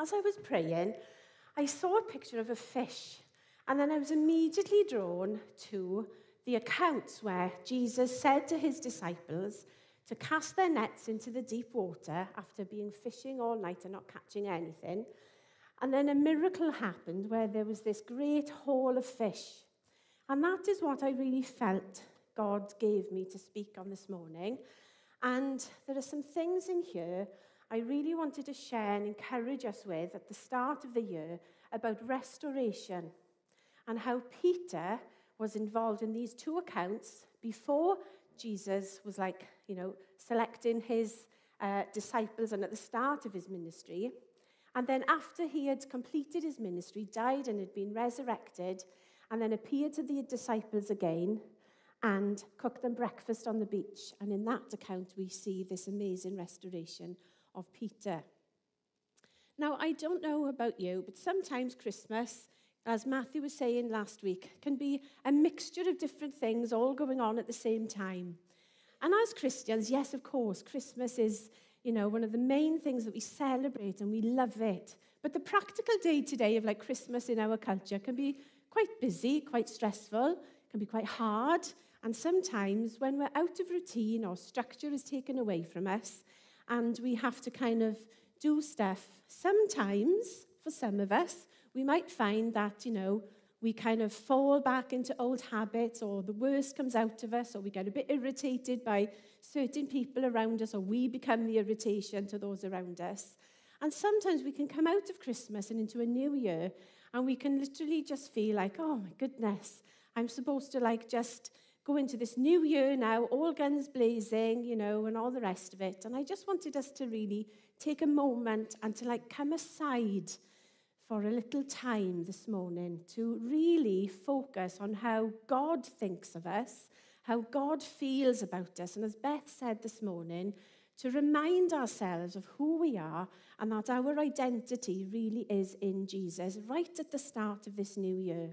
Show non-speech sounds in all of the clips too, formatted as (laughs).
as I was praying, I saw a picture of a fish, and then I was immediately drawn to the accounts where Jesus said to his disciples to cast their nets into the deep water after being fishing all night and not catching anything. And then a miracle happened where there was this great haul of fish. And that is what I really felt God gave me to speak on this morning. And there are some things in here I really wanted to share and encourage us with at the start of the year about restoration and how Peter was involved in these two accounts before Jesus was like, you know, selecting his uh, disciples and at the start of his ministry. And then after he had completed his ministry, died and had been resurrected, and then appeared to the disciples again and cooked them breakfast on the beach. And in that account, we see this amazing restoration of Peter. Now, I don't know about you, but sometimes Christmas, as Matthew was saying last week, can be a mixture of different things all going on at the same time. And as Christians, yes, of course, Christmas is, you know, one of the main things that we celebrate and we love it. But the practical day to day of like Christmas in our culture can be quite busy, quite stressful, can be quite hard. And sometimes when we're out of routine or structure is taken away from us, and we have to kind of do stuff. Sometimes, for some of us, we might find that, you know, we kind of fall back into old habits or the worst comes out of us or we get a bit irritated by certain people around us or we become the irritation to those around us. And sometimes we can come out of Christmas and into a new year and we can literally just feel like, oh my goodness, I'm supposed to like just go into this new year now, all guns blazing, you know, and all the rest of it. And I just wanted us to really take a moment and to like come aside for a little time this morning to really focus on how God thinks of us, how God feels about us. And as Beth said this morning, to remind ourselves of who we are and that our identity really is in Jesus right at the start of this new year.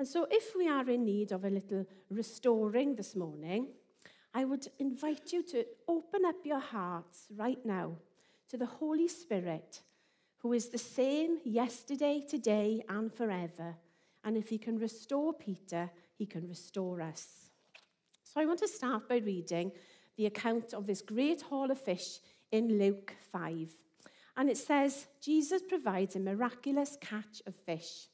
And so, if we are in need of a little restoring this morning, I would invite you to open up your hearts right now to the Holy Spirit, who is the same yesterday, today, and forever. And if he can restore Peter, he can restore us. So, I want to start by reading the account of this great haul of fish in Luke 5. And it says, Jesus provides a miraculous catch of fish.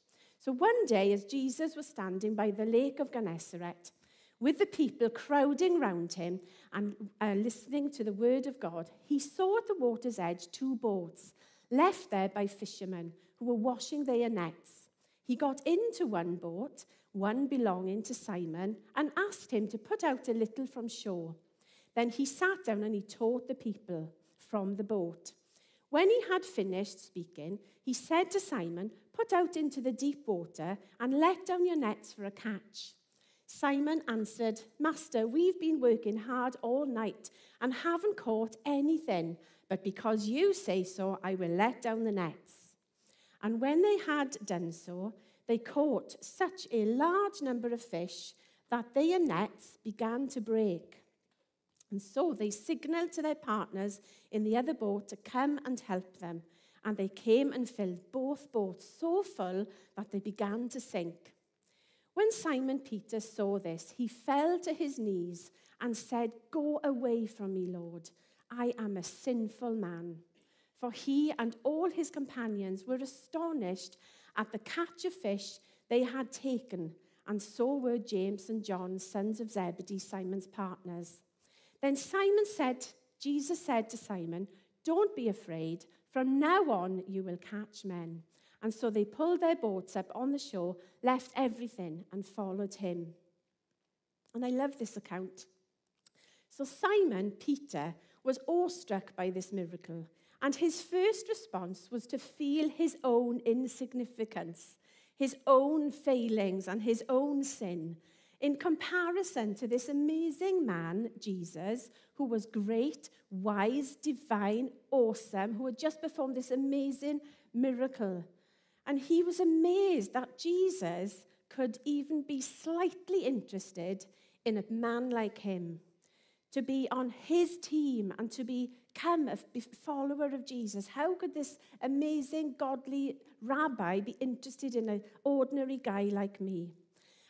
So one day, as Jesus was standing by the lake of Gennesaret, with the people crowding round him and uh, listening to the word of God, he saw at the water's edge two boats left there by fishermen who were washing their nets. He got into one boat, one belonging to Simon, and asked him to put out a little from shore. Then he sat down and he taught the people from the boat. When he had finished speaking, he said to Simon, Put out into the deep water and let down your nets for a catch. Simon answered, Master, we've been working hard all night and haven't caught anything, but because you say so, I will let down the nets. And when they had done so, they caught such a large number of fish that their nets began to break. And so they signaled to their partners in the other boat to come and help them and they came and filled both boats so full that they began to sink. When Simon Peter saw this, he fell to his knees and said, Go away from me, Lord. I am a sinful man. For he and all his companions were astonished at the catch of fish they had taken, and so were James and John, sons of Zebedee, Simon's partners. Then Simon said, Jesus said to Simon, Don't be afraid. From now on, you will catch men. And so they pulled their boats up on the shore, left everything, and followed him. And I love this account. So Simon, Peter, was awestruck by this miracle. And his first response was to feel his own insignificance, his own failings, and his own sin in comparison to this amazing man, Jesus, who was great, wise, divine, awesome, who had just performed this amazing miracle. And he was amazed that Jesus could even be slightly interested in a man like him, to be on his team and to be become a follower of Jesus? How could this amazing, godly rabbi be interested in an ordinary guy like me?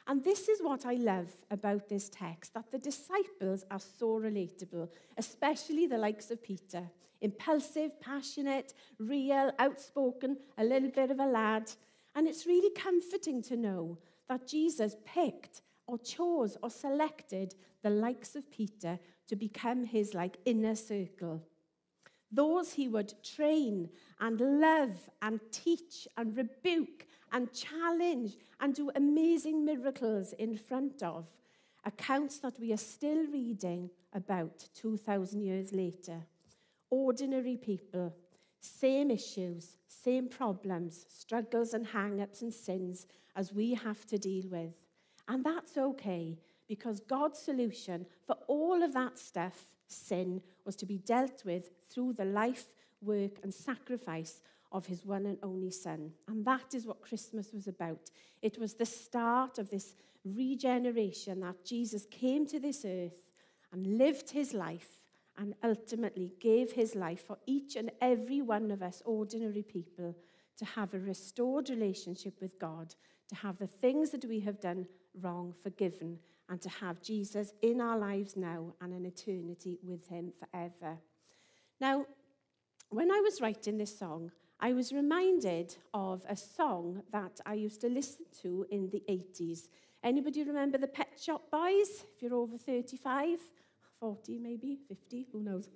And this is what I love about this text that the disciples are so relatable, especially the likes of Peter. Impulsive, passionate, real, outspoken, a little bit of a lad. And it's really comforting to know that Jesus picked or chose or selected the likes of Peter to become his like inner circle. Those he would train and love and teach and rebuke and challenge and do amazing miracles in front of. Accounts that we are still reading about 2,000 years later. Ordinary people, same issues, same problems, struggles and hang ups and sins as we have to deal with. And that's okay because God's solution for all of that stuff, sin, was to be dealt with through the life, work, and sacrifice of his one and only Son. And that is what Christmas was about. It was the start of this regeneration that Jesus came to this earth and lived his life and ultimately gave his life for each and every one of us, ordinary people, to have a restored relationship with God, to have the things that we have done wrong forgiven, and to have Jesus in our lives now and an eternity with him forever. Now, when I was writing this song, I was reminded of a song that I used to listen to in the 80s. Anybody remember the Pet Shop Boys? If you're over 35, 40 maybe, 50, who knows?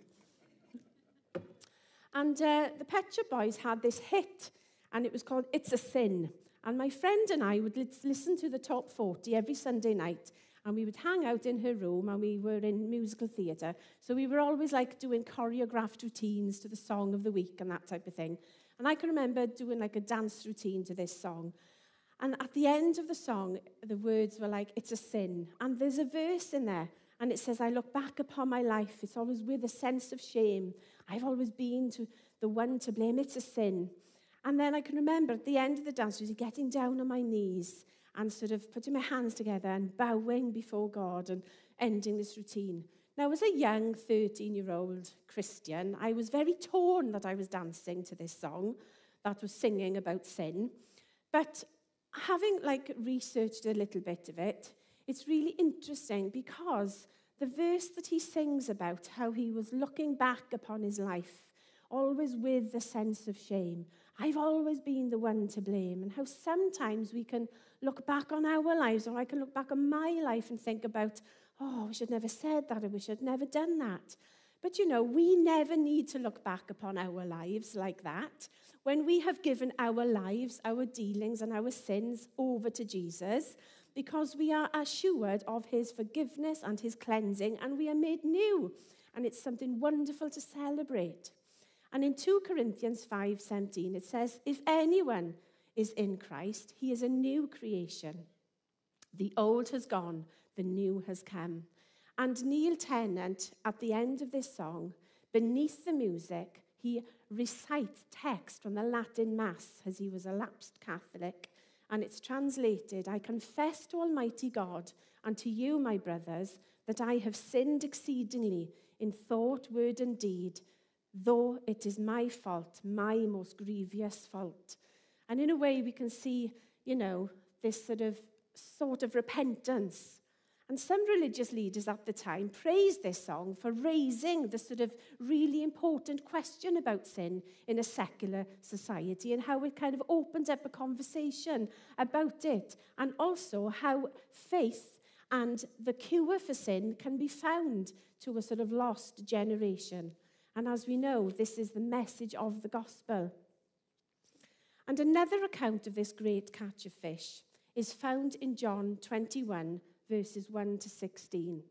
and uh, the Pet Shop Boys had this hit, and it was called It's a Sin. And my friend and I would listen to the top 40 every Sunday night, and we would hang out in her room and we were in musical theatre. So we were always like doing choreographed routines to the song of the week and that type of thing. And I can remember doing like a dance routine to this song. And at the end of the song, the words were like, it's a sin. And there's a verse in there. And it says, I look back upon my life. It's always with a sense of shame. I've always been to the one to blame. It's a sin. And then I can remember at the end of the dance, I was getting down on my knees and sort of putting my hands together and bowing before God and ending this routine. Now, as a young 13 year old Christian, I was very torn that I was dancing to this song that was singing about sin. But having like researched a little bit of it, it's really interesting because the verse that he sings about how he was looking back upon his life, always with a sense of shame. I've always been the one to blame, and how sometimes we can look back on our lives, or I can look back on my life and think about, oh, we should never said that, or we should never done that. But you know, we never need to look back upon our lives like that. When we have given our lives, our dealings, and our sins over to Jesus, because we are assured of his forgiveness and his cleansing, and we are made new. And it's something wonderful to celebrate. And in 2 Corinthians 5:17 it says, "If anyone is in Christ, he is a new creation. The old has gone, the new has come. And Neil Tennant, at the end of this song, beneath the music, he recites text from the Latin Mass as he was a lapsed Catholic. And it's translated I confess to Almighty God and to you, my brothers, that I have sinned exceedingly in thought, word, and deed, though it is my fault, my most grievous fault. And in a way, we can see, you know, this sort of sort of repentance. And some religious leaders at the time praised this song for raising the sort of really important question about sin in a secular society and how it kind of opened up a conversation about it, and also how faith and the cure for sin can be found to a sort of lost generation. And as we know, this is the message of the gospel. And another account of this great catch of fish is found in John 21, verses 1 to 16.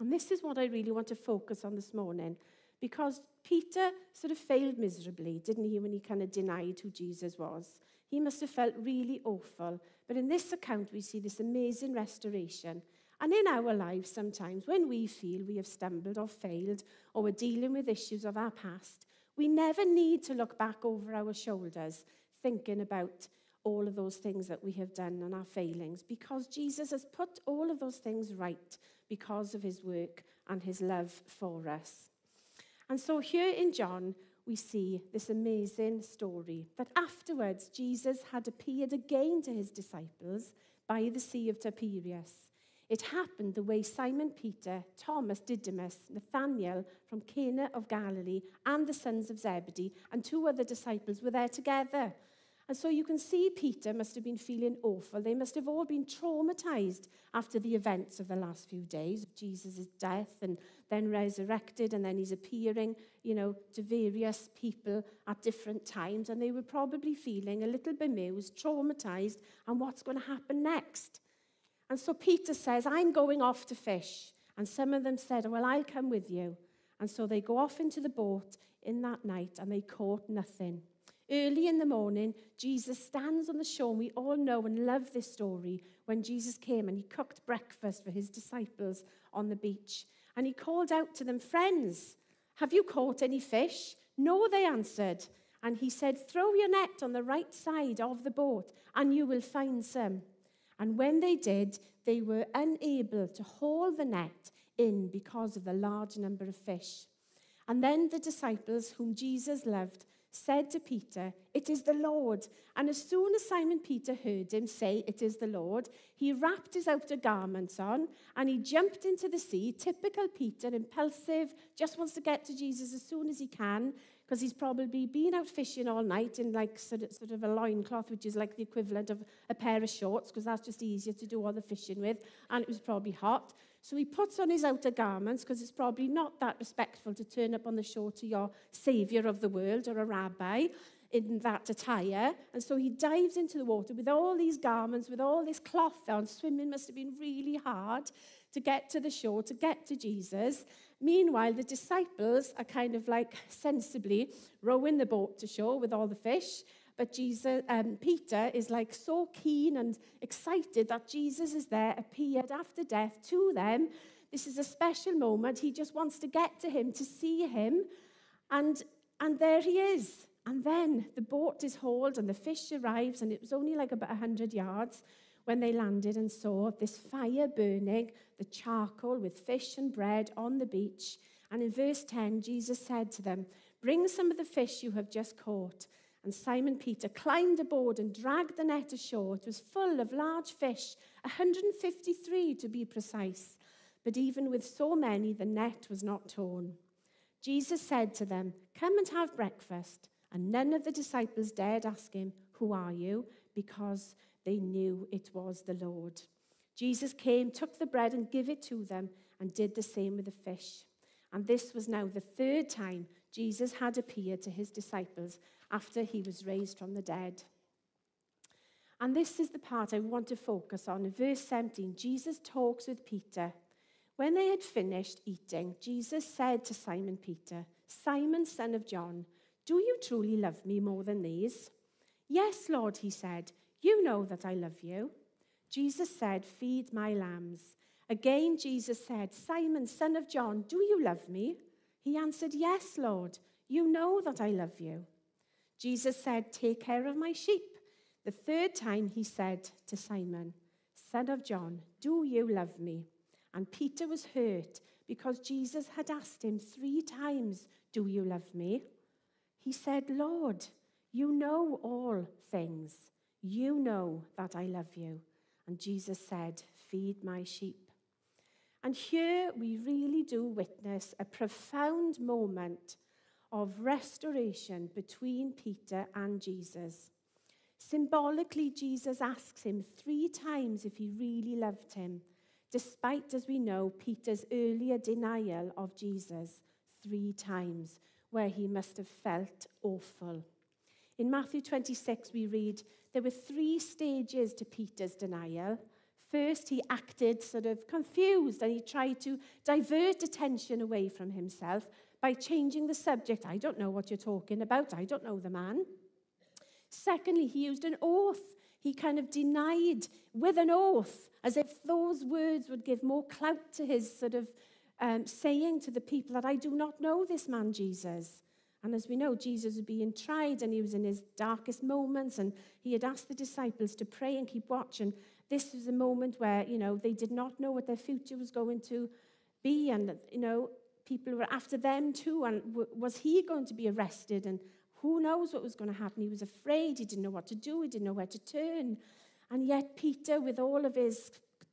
And this is what I really want to focus on this morning, because Peter sort of failed miserably, didn't he, when he kind of denied who Jesus was? He must have felt really awful. But in this account, we see this amazing restoration And in our lives, sometimes, when we feel we have stumbled or failed or we're dealing with issues of our past, we never need to look back over our shoulders thinking about all of those things that we have done and our failings because Jesus has put all of those things right because of his work and his love for us. And so here in John, we see this amazing story that afterwards Jesus had appeared again to his disciples by the Sea of Tiberias. It happened the way Simon Peter, Thomas Didymus, Nathanael from Cana of Galilee, and the sons of Zebedee, and two other disciples were there together. And so you can see Peter must have been feeling awful. They must have all been traumatized after the events of the last few days of Jesus' death and then resurrected, and then he's appearing, you know, to various people at different times. And they were probably feeling a little bemused, traumatized, and what's going to happen next? And so Peter says, I'm going off to fish. And some of them said, Well, I'll come with you. And so they go off into the boat in that night and they caught nothing. Early in the morning, Jesus stands on the shore. We all know and love this story when Jesus came and he cooked breakfast for his disciples on the beach. And he called out to them, Friends, have you caught any fish? No, they answered. And he said, Throw your net on the right side of the boat, and you will find some. And when they did, they were unable to haul the net in because of the large number of fish. And then the disciples, whom Jesus loved, said to Peter, It is the Lord. And as soon as Simon Peter heard him say, It is the Lord, he wrapped his outer garments on and he jumped into the sea. Typical Peter, impulsive, just wants to get to Jesus as soon as he can because he's probably been out fishing all night in like sort of, sort of a loincloth, which is like the equivalent of a pair of shorts because that's just easier to do all the fishing with. And it was probably hot. So he puts on his outer garments because it's probably not that respectful to turn up on the shore to your savior of the world or a rabbi in that attire. And so he dives into the water with all these garments, with all this cloth on. Swimming must have been really hard to get to the shore, to get to Jesus. Meanwhile, the disciples are kind of like sensibly rowing the boat to shore with all the fish. But Jesus, um, Peter is like so keen and excited that Jesus is there, appeared after death to them. This is a special moment. He just wants to get to him, to see him. And, and there he is. And then the boat is hauled and the fish arrives, and it was only like about 100 yards when they landed and saw this fire burning, the charcoal with fish and bread on the beach. And in verse 10, Jesus said to them, Bring some of the fish you have just caught. And Simon Peter climbed aboard and dragged the net ashore. It was full of large fish, 153 to be precise. But even with so many, the net was not torn. Jesus said to them, Come and have breakfast. And none of the disciples dared ask him, Who are you? Because they knew it was the Lord. Jesus came, took the bread, and gave it to them, and did the same with the fish. And this was now the third time Jesus had appeared to his disciples after he was raised from the dead. And this is the part I want to focus on. In verse 17, Jesus talks with Peter. When they had finished eating, Jesus said to Simon Peter, Simon, son of John, do you truly love me more than these? Yes, Lord, he said. You know that I love you. Jesus said, Feed my lambs. Again, Jesus said, Simon, son of John, do you love me? He answered, Yes, Lord. You know that I love you. Jesus said, Take care of my sheep. The third time he said to Simon, Son of John, do you love me? And Peter was hurt because Jesus had asked him three times, Do you love me? He said, Lord, you know all things. You know that I love you. And Jesus said, Feed my sheep. And here we really do witness a profound moment of restoration between Peter and Jesus. Symbolically, Jesus asks him three times if he really loved him, despite, as we know, Peter's earlier denial of Jesus three times, where he must have felt awful. In Matthew 26, we read, there were three stages to Peter's denial. First, he acted sort of confused and he tried to divert attention away from himself by changing the subject. I don't know what you're talking about. I don't know the man. Secondly, he used an oath. He kind of denied with an oath, as if those words would give more clout to his sort of um, saying to the people that I do not know this man, Jesus. And as we know, Jesus was being tried and he was in his darkest moments and he had asked the disciples to pray and keep watch. And this was a moment where, you know, they did not know what their future was going to be. And, you know, people were after them too. And w- was he going to be arrested? And who knows what was going to happen? He was afraid. He didn't know what to do. He didn't know where to turn. And yet, Peter, with all of his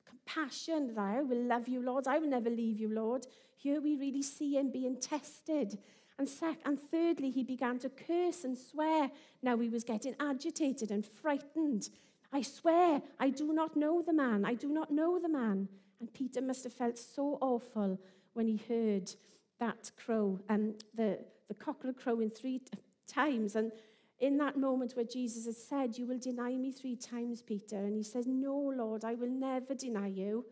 compassion, that I will love you, Lord. I will never leave you, Lord. Here we really see him being tested. And, sec- and thirdly, he began to curse and swear. Now he was getting agitated and frightened. I swear, I do not know the man. I do not know the man. And Peter must have felt so awful when he heard that crow, and um, the, the cockerel crowing three t- times. And in that moment where Jesus has said, You will deny me three times, Peter, and he says, No, Lord, I will never deny you.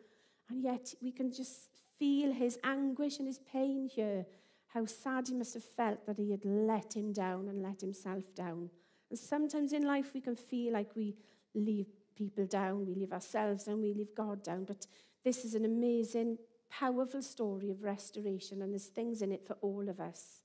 And yet we can just feel his anguish and his pain here, how sad he must have felt that he had let him down and let himself down. And sometimes in life we can feel like we leave people down, we leave ourselves down, we leave God down. But this is an amazing, powerful story of restoration, and there's things in it for all of us.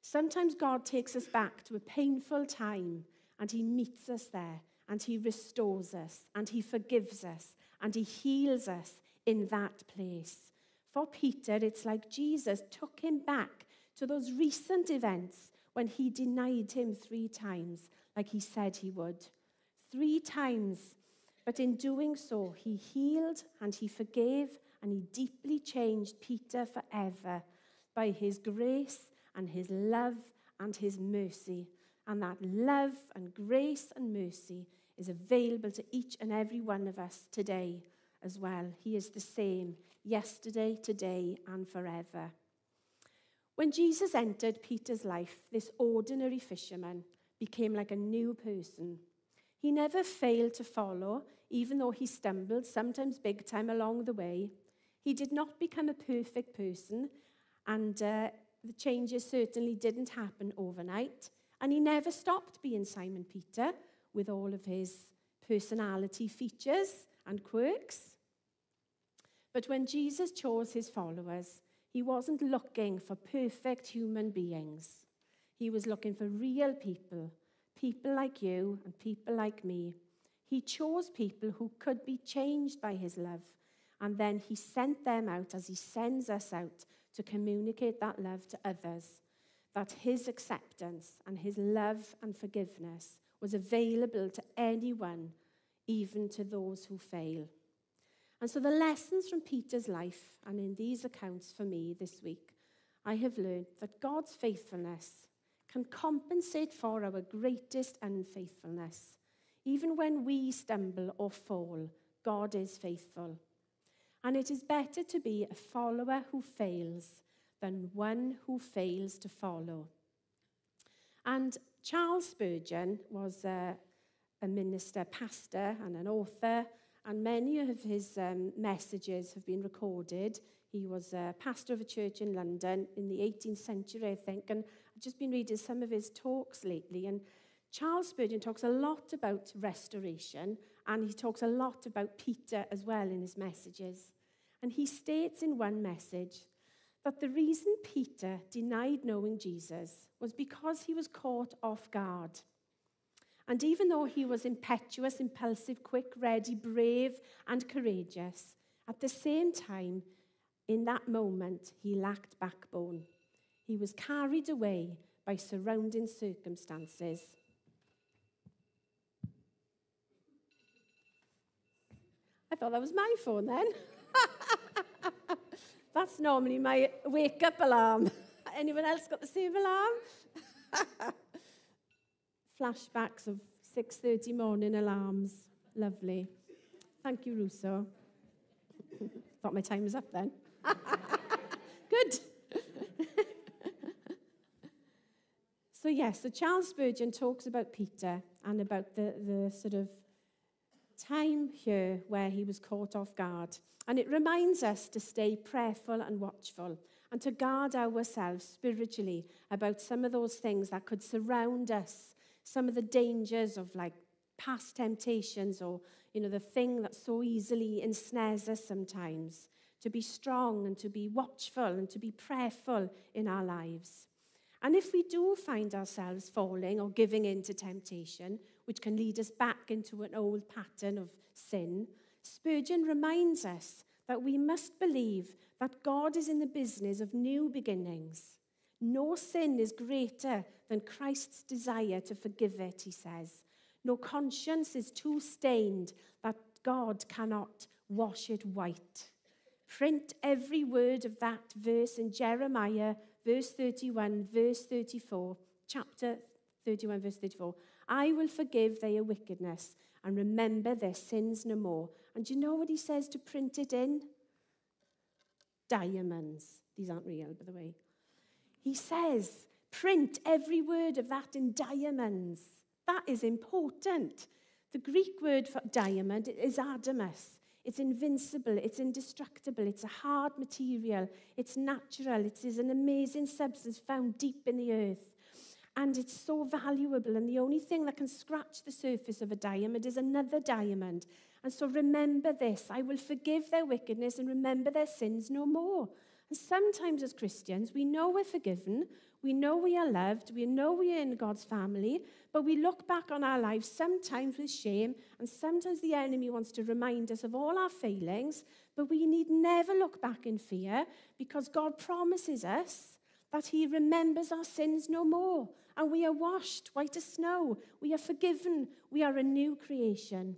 Sometimes God takes us back to a painful time and He meets us there and He restores us and He forgives us and He heals us in that place. For Peter, it's like Jesus took him back to those recent events when he denied him three times, like he said he would. Three times. But in doing so, he healed and he forgave and he deeply changed Peter forever by his grace and his love and his mercy. And that love and grace and mercy is available to each and every one of us today as well. He is the same yesterday, today, and forever. When Jesus entered Peter's life, this ordinary fisherman became like a new person. He never failed to follow, even though he stumbled, sometimes big time along the way. He did not become a perfect person, and uh, the changes certainly didn't happen overnight. And he never stopped being Simon Peter with all of his personality features and quirks. But when Jesus chose his followers, he wasn't looking for perfect human beings. He was looking for real people, people like you and people like me. He chose people who could be changed by his love, and then he sent them out as he sends us out to communicate that love to others. That his acceptance and his love and forgiveness was available to anyone, even to those who fail. And so, the lessons from Peter's life and in these accounts for me this week, I have learned that God's faithfulness can compensate for our greatest unfaithfulness. Even when we stumble or fall, God is faithful. And it is better to be a follower who fails than one who fails to follow. And Charles Spurgeon was a, a minister, pastor, and an author and many of his um, messages have been recorded. He was a pastor of a church in London in the 18th century, I think, and I've just been reading some of his talks lately. And Charles Spurgeon talks a lot about restoration, and he talks a lot about Peter as well in his messages. And he states in one message that the reason Peter denied knowing Jesus was because he was caught off guard. And even though he was impetuous, impulsive, quick, ready, brave, and courageous, at the same time, in that moment, he lacked backbone. He was carried away by surrounding circumstances. I thought that was my phone then. (laughs) That's normally my wake up alarm. (laughs) Anyone else got the same alarm? (laughs) flashbacks of 6.30 morning alarms. Lovely. Thank you, Russo. (laughs) Thought my time was up then. (laughs) Good. (laughs) so, yes, so Charles Spurgeon talks about Peter and about the, the sort of time here where he was caught off guard. And it reminds us to stay prayerful and watchful and to guard ourselves spiritually about some of those things that could surround us some of the dangers of like past temptations or, you know, the thing that so easily ensnares us sometimes. To be strong and to be watchful and to be prayerful in our lives. And if we do find ourselves falling or giving in to temptation, which can lead us back into an old pattern of sin, Spurgeon reminds us that we must believe that God is in the business of new beginnings. No sin is greater than Christ's desire to forgive it, he says. No conscience is too stained that God cannot wash it white. Print every word of that verse in Jeremiah, verse 31, verse 34, chapter 31, verse 34. I will forgive their wickedness and remember their sins no more. And do you know what he says to print it in? Diamonds. These aren't real, by the way. He says, print every word of that in diamonds. That is important. The Greek word for diamond is adamas. It's invincible, it's indestructible, it's a hard material, it's natural, it is an amazing substance found deep in the earth. And it's so valuable, and the only thing that can scratch the surface of a diamond is another diamond. And so remember this I will forgive their wickedness and remember their sins no more. And sometimes as Christians, we know we're forgiven, we know we are loved, we know we are in God's family, but we look back on our lives sometimes with shame, and sometimes the enemy wants to remind us of all our failings, but we need never look back in fear because God promises us that He remembers our sins no more, and we are washed white as snow, we are forgiven, we are a new creation.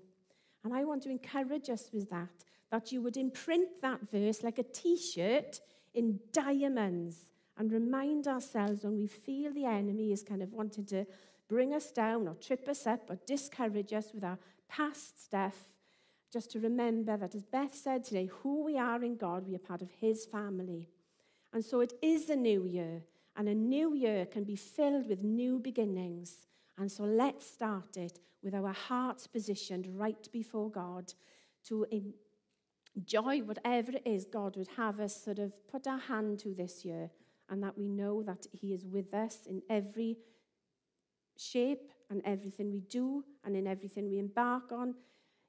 And I want to encourage us with that, that you would imprint that verse like a t shirt in diamonds and remind ourselves when we feel the enemy is kind of wanting to bring us down or trip us up or discourage us with our past stuff, just to remember that, as Beth said today, who we are in God, we are part of His family. And so it is a new year, and a new year can be filled with new beginnings. And so let's start it with our hearts positioned right before God to enjoy whatever it is God would have us sort of put our hand to this year, and that we know that He is with us in every shape and everything we do and in everything we embark on.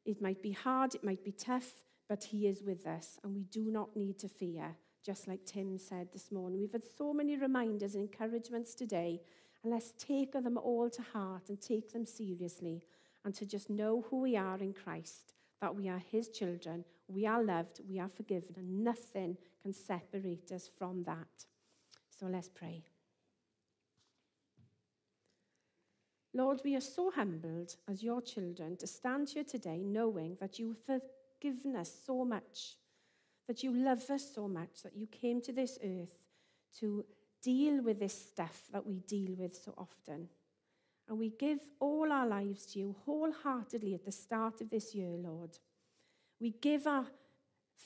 It might be hard, it might be tough, but He is with us, and we do not need to fear, just like Tim said this morning. We've had so many reminders and encouragements today, and let's take them all to heart and take them seriously, and to just know who we are in Christ, that we are His children, we are loved, we are forgiven, and nothing can separate us from that. So let's pray. Lord, we are so humbled as your children to stand here today knowing that you've forgiven us so much, that you love us so much, that you came to this earth to deal with this stuff that we deal with so often. And we give all our lives to you wholeheartedly at the start of this year, Lord. We give our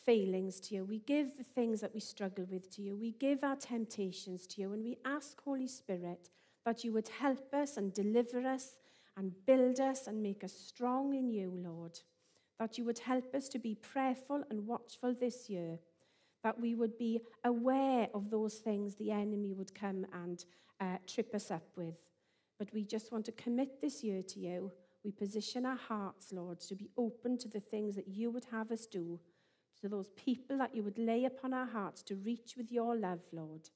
failings to you. We give the things that we struggle with to you. We give our temptations to you. And we ask, Holy Spirit, that you would help us and deliver us and build us and make us strong in you, Lord. That you would help us to be prayerful and watchful this year. That we would be aware of those things the enemy would come and uh, trip us up with. But we just want to commit this year to you. We position our hearts, Lord, to be open to the things that you would have us do, to those people that you would lay upon our hearts to reach with your love, Lord.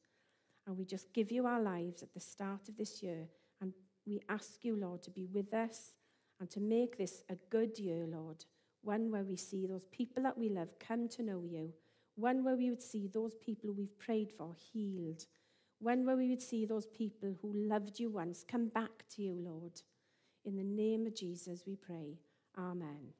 And we just give you our lives at the start of this year. And we ask you, Lord, to be with us and to make this a good year, Lord. One where we see those people that we love come to know you. One where we would see those people we've prayed for healed. One will we see those people who loved you once come back to you, Lord. In the name of Jesus, we pray. Amen.